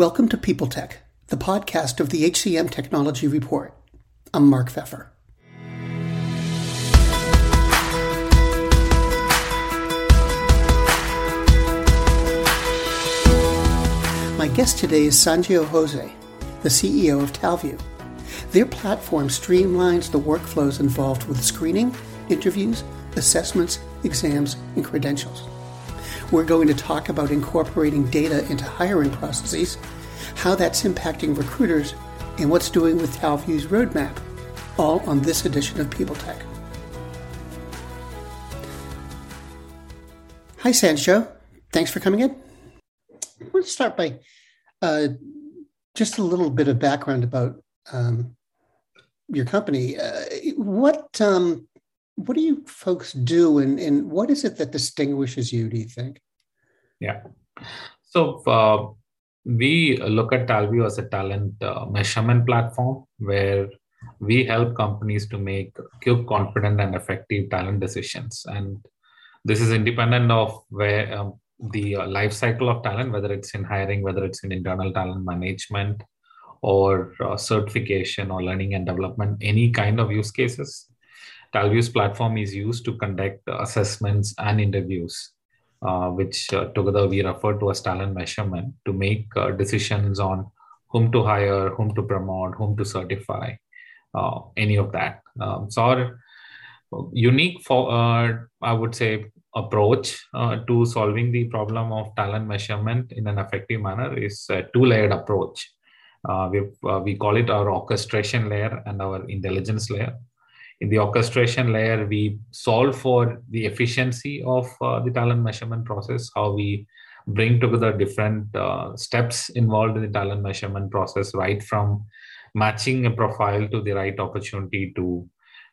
Welcome to People Tech, the podcast of the HCM Technology Report. I'm Mark Feffer. My guest today is Sanjoe Jose, the CEO of Talview. Their platform streamlines the workflows involved with screening, interviews, assessments, exams, and credentials. We're going to talk about incorporating data into hiring processes, how that's impacting recruiters, and what's doing with Talview's roadmap, all on this edition of People Tech. Hi, Sanjoe. Thanks for coming in. I want to start by uh, just a little bit of background about um, your company. Uh, what um, what do you folks do and, and what is it that distinguishes you do you think? Yeah. So uh, we look at talview as a talent uh, measurement platform where we help companies to make quick confident and effective talent decisions. And this is independent of where um, the uh, life cycle of talent whether it's in hiring whether it's in internal talent management or uh, certification or learning and development any kind of use cases Talview's platform is used to conduct assessments and interviews, uh, which uh, together we refer to as talent measurement to make uh, decisions on whom to hire, whom to promote, whom to certify, uh, any of that. Um, so our unique, for, uh, I would say, approach uh, to solving the problem of talent measurement in an effective manner is a two-layered approach. we we call it our orchestration layer and our intelligence layer in the orchestration layer, we solve for the efficiency of uh, the talent measurement process, how we bring together different uh, steps involved in the talent measurement process, right from matching a profile to the right opportunity to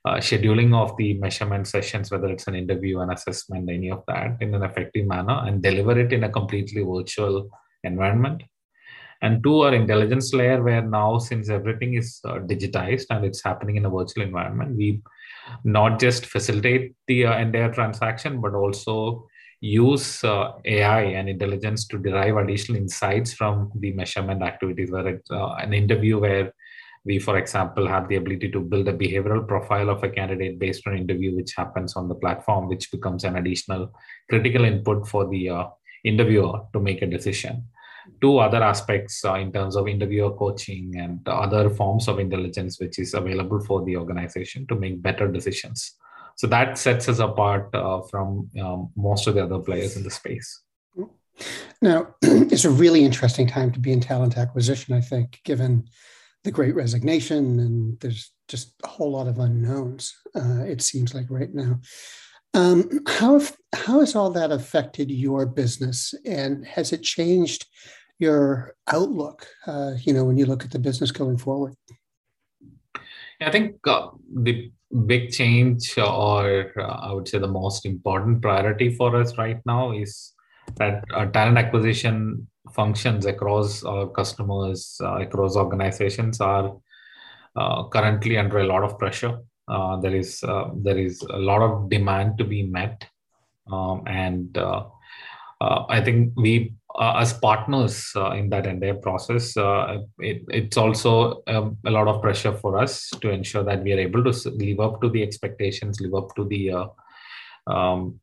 uh, scheduling of the measurement sessions, whether it's an interview, an assessment, any of that, in an effective manner, and deliver it in a completely virtual environment and two our intelligence layer where now since everything is uh, digitized and it's happening in a virtual environment we not just facilitate the uh, entire transaction but also use uh, ai and intelligence to derive additional insights from the measurement activities where uh, an interview where we for example have the ability to build a behavioral profile of a candidate based on interview which happens on the platform which becomes an additional critical input for the uh, interviewer to make a decision two other aspects uh, in terms of interviewer coaching and other forms of intelligence which is available for the organization to make better decisions. So that sets us apart uh, from um, most of the other players in the space. Now it's a really interesting time to be in talent acquisition i think given the great resignation and there's just a whole lot of unknowns uh, it seems like right now um, how, how has all that affected your business and has it changed your outlook, uh, you know, when you look at the business going forward? I think uh, the big change, or uh, I would say the most important priority for us right now, is that talent acquisition functions across our customers, uh, across organizations, are uh, currently under a lot of pressure. Uh, there is there is a lot of demand to be met, um, and I think we uh, as partners uh, in that entire process, uh, it, it's also um, a lot of pressure for us to ensure that we are able to live up to the expectations, live up to the uh, um,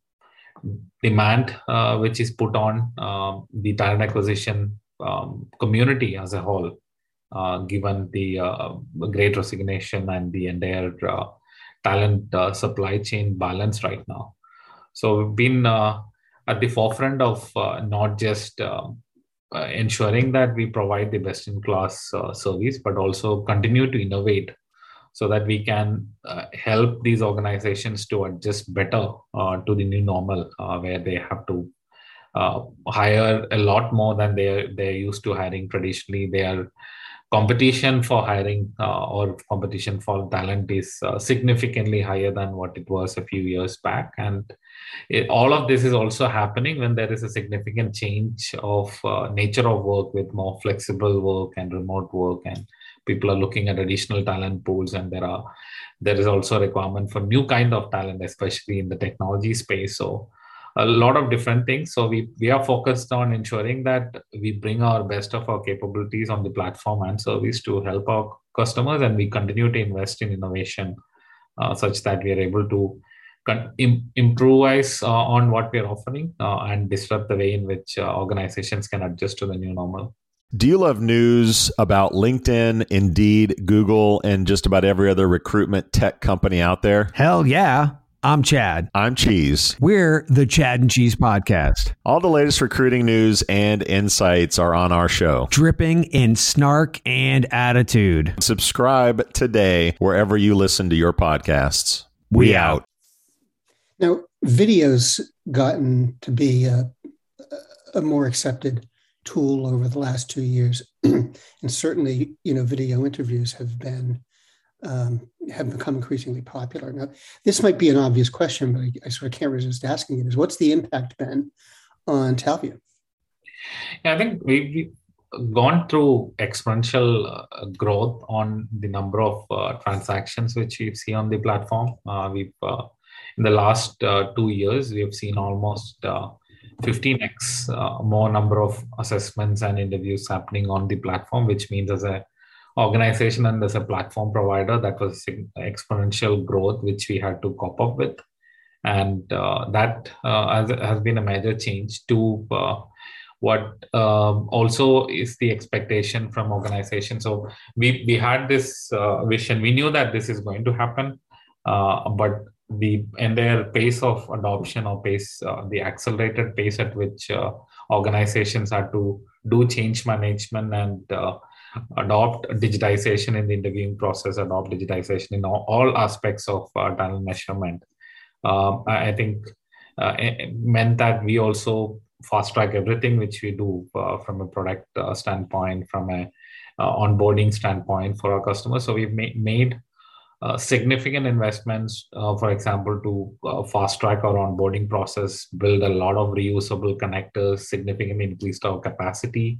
demand uh, which is put on um, the talent acquisition um, community as a whole, uh, given the great resignation and the entire talent supply chain balance right now. So we've been at the forefront of uh, not just uh, ensuring that we provide the best in class uh, service, but also continue to innovate so that we can uh, help these organizations to adjust better uh, to the new normal uh, where they have to hire a lot more than they're, they're used to hiring traditionally. Their competition for hiring or competition for talent is significantly higher than what it was a few years back. And it, all of this is also happening when there is a significant change of uh, nature of work with more flexible work and remote work and people are looking at additional talent pools and there are there is also a requirement for new kind of talent especially in the technology space so a lot of different things. So we we are focused on ensuring that we bring our best of our capabilities on the platform and service to help our customers, and we continue to invest in innovation uh, such that we are able to con- Im- improvise uh, on what we are offering uh, and disrupt the way in which uh, organizations can adjust to the new normal. Do you love news about LinkedIn, Indeed, Google, and just about every other recruitment tech company out there? Hell yeah. I'm Chad. I'm Cheese. We're the Chad and Cheese Podcast. All the latest recruiting news and insights are on our show. Dripping in snark and attitude. Subscribe today wherever you listen to your podcasts. We, we out. Now, video's gotten to be a, a more accepted tool over the last two years, and certainly, you know, video interviews have been um, have become increasingly popular. Now, this might be an obvious question, but I, I sort of can't resist asking it: Is what's the impact been on Talview? Yeah, I think we've gone through exponential uh, growth on the number of uh, transactions which we see on the platform. Uh, we've uh, in the last uh, two years we have seen almost 15x uh, more number of assessments and interviews happening on the platform, which means as a organization and as a platform provider that was exponential growth which we had to cope up with. And uh, that uh, has, has, been a major change to uh, what um, also is the expectation from organizations so we we had this uh, vision. We knew that this is going to happen uh, but the entire pace of adoption or pace uh, the accelerated pace at which organizations are to do change management and adopt digitization in the interviewing process, adopt digitization in all, all aspects of uh, talent measurement. Um, I, I, think uh, it meant that we also fast track everything which we do uh, from a product standpoint, from a onboarding standpoint for our customers. So we've ma- made uh, significant investments, uh, for example, to uh, fast track our onboarding process, build a lot of reusable connectors, significantly increased our capacity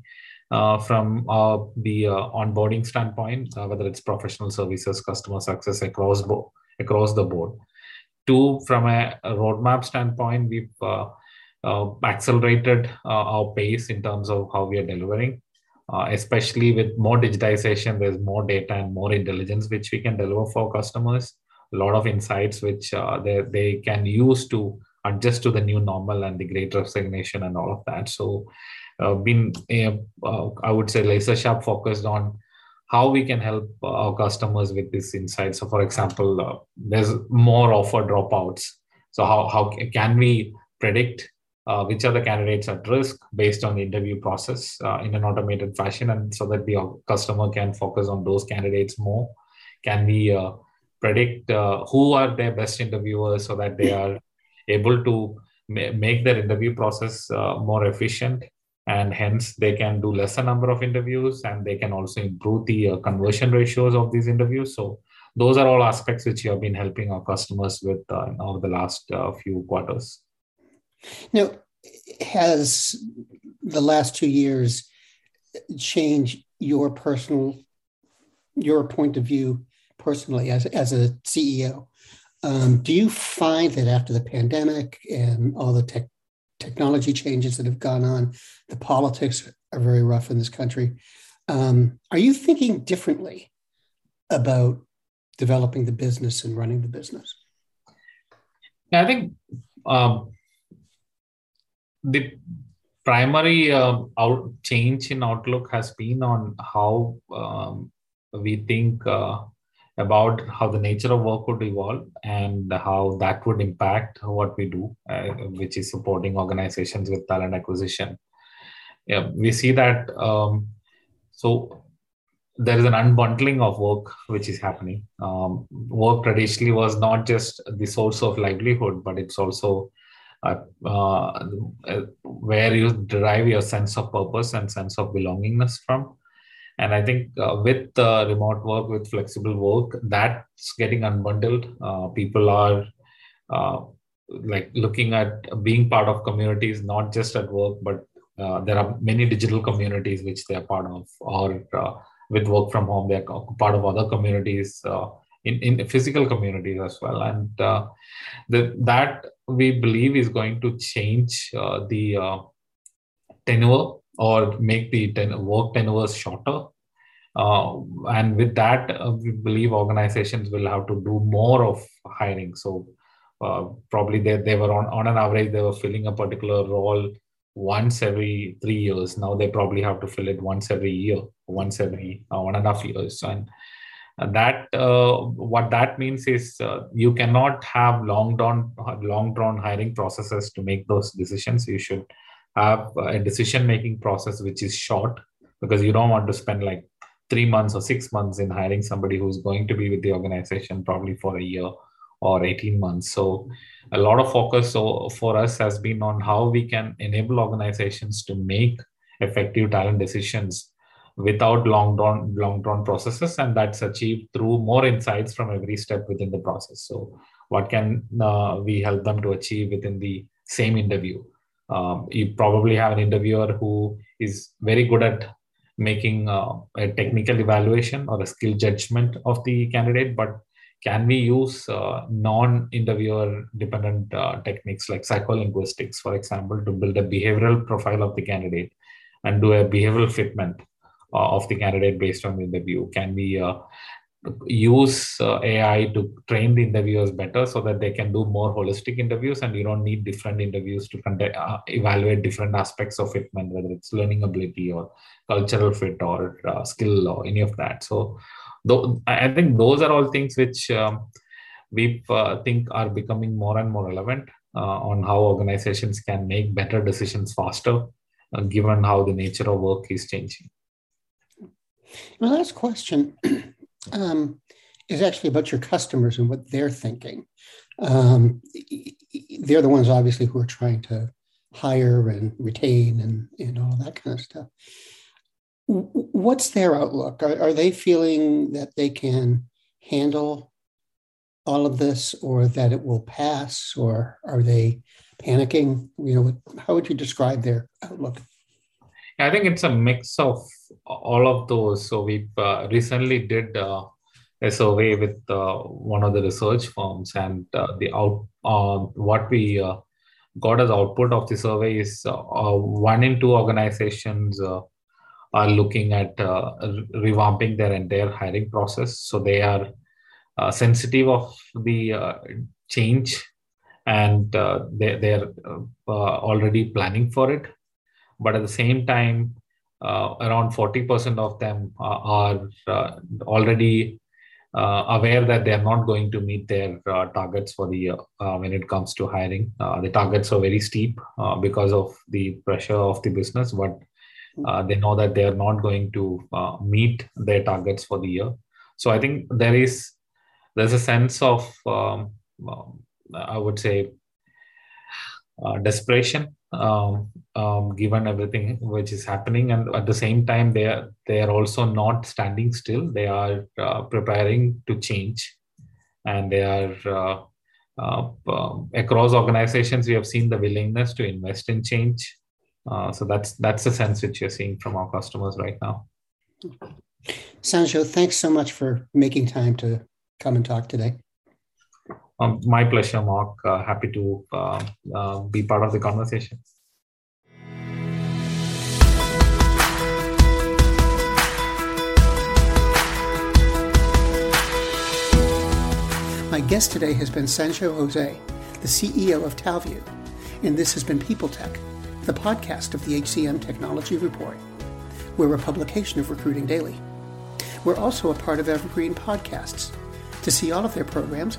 from uh, the uh, onboarding standpoint, whether it's professional services, customer success across bo- across the board. Two, from a, a roadmap standpoint, we've accelerated our pace in terms of how we are delivering. Uh, especially with more digitization, there's more data and more intelligence which we can deliver for customers. A lot of insights which uh, they, they can use to adjust to the new normal and the great resignation and all of that. So uh, been, uh, I would say, laser sharp focused on how we can help our customers with this insight. So, for example, uh, there's more offer dropouts. So, how, how can we predict uh, which are the candidates at risk based on the interview process uh, in an automated fashion, and so that the customer can focus on those candidates more? Can we uh, predict who are their best interviewers so that they are able to ma- make their interview process more efficient? And hence they can do lesser number of interviews and they can also improve the uh, conversion ratios of these interviews. So those are all aspects which you have been helping our customers with uh, over the last uh, few quarters. Now has the last two years changed your personal your point of view personally as, as a ceo um, do you find that after the pandemic and all the tech technology changes that have gone on. The politics are very rough in this country. Um, are you thinking differently about developing the business and running the business? Yeah, I think um, the primary uh, out change in outlook has been on how um, we think uh, about how the nature of work would evolve and how that would impact what we do, uh, which is supporting organizations with talent acquisition. Yeah, we see that. Um, so there is an unbundling of work which is happening. Um, work traditionally was not just the source of livelihood, but it's also uh, uh, where you derive your sense of purpose and sense of belongingness from. And I think uh, with uh, remote work, with flexible work, that's getting unbundled. Uh, people are uh, like looking at being part of communities, not just at work, but uh, there are many digital communities which they are part of, or uh, with work from home, they're part of other communities in, in physical communities as well. And the, that we believe is going to change the tenure or make the ten- work tenures shorter. Uh, and with that, uh, we believe organizations will have to do more of hiring. So uh, probably they, they were on, on an average, they were filling a particular role once every three years. Now they probably have to fill it once every year, once every uh, one and a half years. And that uh, what that means is uh, you cannot have long drawn long drawn hiring processes to make those decisions. You should have a decision making process which is short because you don't want to spend like three months or six months in hiring somebody who's going to be with the organization probably for a year or 18 months. So a lot of focus so for us has been on how we can enable organizations to make effective talent decisions without long drawn long drawn processes and that's achieved through more insights from every step within the process so what can uh, we help them to achieve within the same interview um, you probably have an interviewer who is very good at making uh, a technical evaluation or a skill judgment of the candidate but can we use uh, non-interviewer dependent uh, techniques like psycholinguistics for example to build a behavioral profile of the candidate and do a behavioral fitment uh, of the candidate based on the interview? Can we uh, use uh, ai to train the interviewers better so that they can do more holistic interviews and you don't need different interviews to conduct, uh, evaluate different aspects of fitment whether it's learning ability or cultural fit or uh, skill or any of that. So though i think those are all things which um, we uh, think are becoming more and more relevant uh, on how organizations can make better decisions faster uh, given how the nature of work is changing. My last question um, is actually about your customers and what they're thinking. Um, they're the ones, obviously, who are trying to hire and retain and, and all that kind of stuff. What's their outlook? Are, are they feeling that they can handle all of this or that it will pass or are they panicking? You know, how would you describe their outlook? I think it's a mix of all of those. So we uh, recently did uh, a survey with uh, one of the research firms, and uh, the out uh, what we uh, got as output of the survey is one in two organizations are looking at revamping their entire hiring process. So they are sensitive of the change, and they they're already planning for it but at the same time, uh, around 40% of them are uh, already uh, aware that they are not going to meet their uh, targets for the year when it comes to hiring. The targets are very steep because of the pressure of the business, but they know that they are not going to meet their targets for the year. So I think there is there's a sense of um, I would say desperation um, um, given everything which is happening. And at the same time they are they are also not standing still. They are uh, preparing to change. And they are uh, uh, um, across organizations we have seen the willingness to invest in change. Uh, so that's that's the sense which you're seeing from our customers right now. Sanjoe thanks so much for making time to come and talk today um, my pleasure, Mark. Uh, happy to uh, be part of the conversation. My guest today has been Sanjoe Jose, the CEO of Talview, and this has been People Tech, the podcast of the HCM Technology Report. We're a publication of Recruiting Daily. We're also a part of Evergreen Podcasts. To see all of their programs,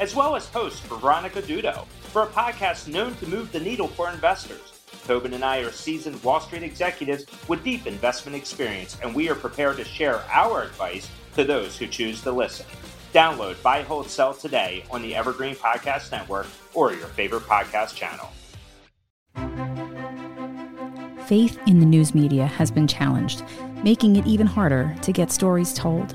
as well as host for Veronica Dudo, for a podcast known to move the needle for investors. Tobin and I are seasoned Wall Street executives with deep investment experience, and we are prepared to share our advice to those who choose to listen. Download Buy, Hold, Sell today on the Evergreen Podcast Network or your favorite podcast channel. Faith in the news media has been challenged, making it even harder to get stories told.